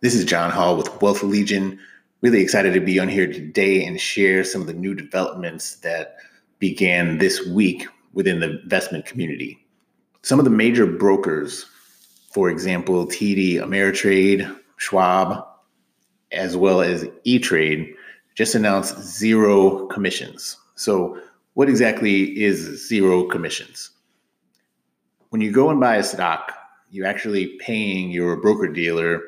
This is John Hall with Wealth Legion. Really excited to be on here today and share some of the new developments that began this week within the investment community. Some of the major brokers, for example, TD Ameritrade, Schwab, as well as E Trade, just announced zero commissions. So, what exactly is zero commissions? When you go and buy a stock, you're actually paying your broker dealer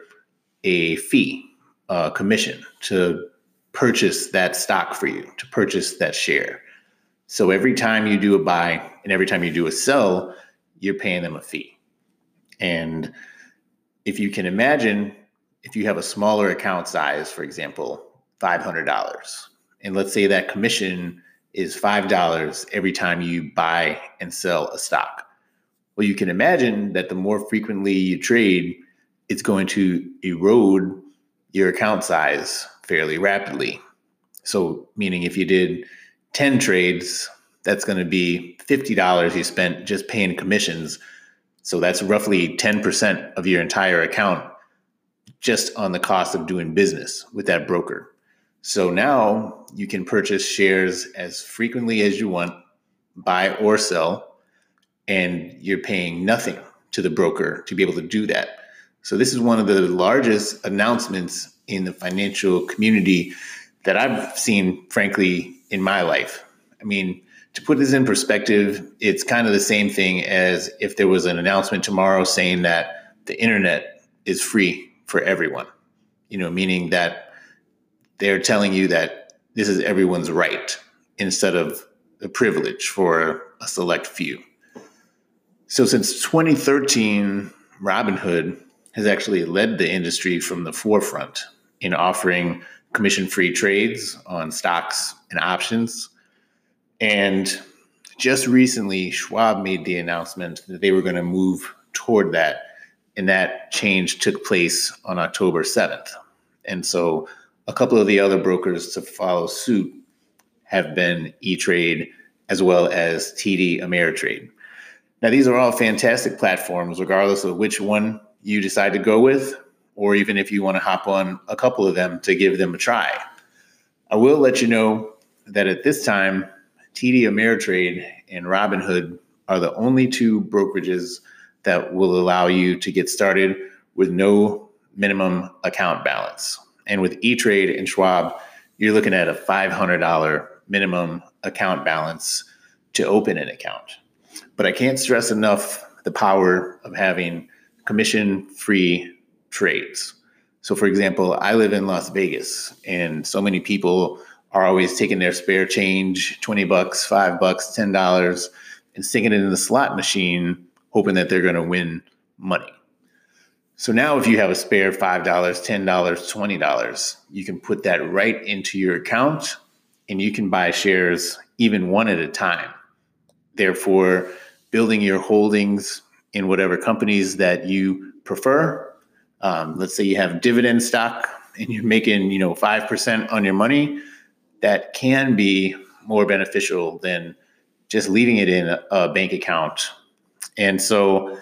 a fee, a commission to purchase that stock for you, to purchase that share. So every time you do a buy and every time you do a sell, you're paying them a fee. And if you can imagine, if you have a smaller account size, for example, $500, and let's say that commission is $5 every time you buy and sell a stock. Well, you can imagine that the more frequently you trade, it's going to erode your account size fairly rapidly. So, meaning if you did 10 trades, that's going to be $50 you spent just paying commissions. So, that's roughly 10% of your entire account just on the cost of doing business with that broker. So now you can purchase shares as frequently as you want, buy or sell, and you're paying nothing to the broker to be able to do that. So this is one of the largest announcements in the financial community that I've seen, frankly, in my life. I mean, to put this in perspective, it's kind of the same thing as if there was an announcement tomorrow saying that the internet is free for everyone. You know, meaning that they're telling you that this is everyone's right instead of a privilege for a select few. So since 2013, Robinhood has actually led the industry from the forefront in offering commission free trades on stocks and options. And just recently, Schwab made the announcement that they were going to move toward that. And that change took place on October 7th. And so a couple of the other brokers to follow suit have been E Trade as well as TD Ameritrade. Now, these are all fantastic platforms, regardless of which one you decide to go with, or even if you want to hop on a couple of them to give them a try. I will let you know that at this time, TD Ameritrade and Robinhood are the only two brokerages that will allow you to get started with no minimum account balance. And with E Trade and Schwab, you're looking at a $500 minimum account balance to open an account. But I can't stress enough the power of having commission free trades. So, for example, I live in Las Vegas, and so many people are always taking their spare change 20 bucks, five bucks, $10, and sticking it in the slot machine, hoping that they're going to win money. So now, if you have a spare $5, $10, $20, you can put that right into your account and you can buy shares even one at a time. Therefore, building your holdings in whatever companies that you prefer. Um, let's say you have dividend stock and you're making, you know, 5% on your money. That can be more beneficial than just leaving it in a, bank account. And so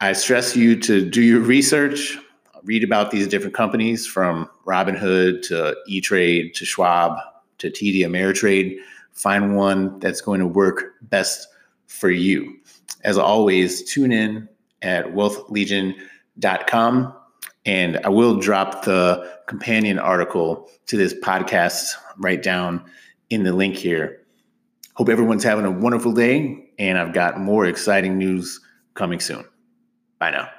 I stress you to do your research, read about these different companies from Robinhood to E Trade to Schwab to TD Ameritrade. Find one that's going to work best for you. As always, tune in at wealthlegion.com. And I will drop the companion article to this podcast right down in the link here. Hope everyone's having a wonderful day, and I've got more exciting news coming soon. Bye now.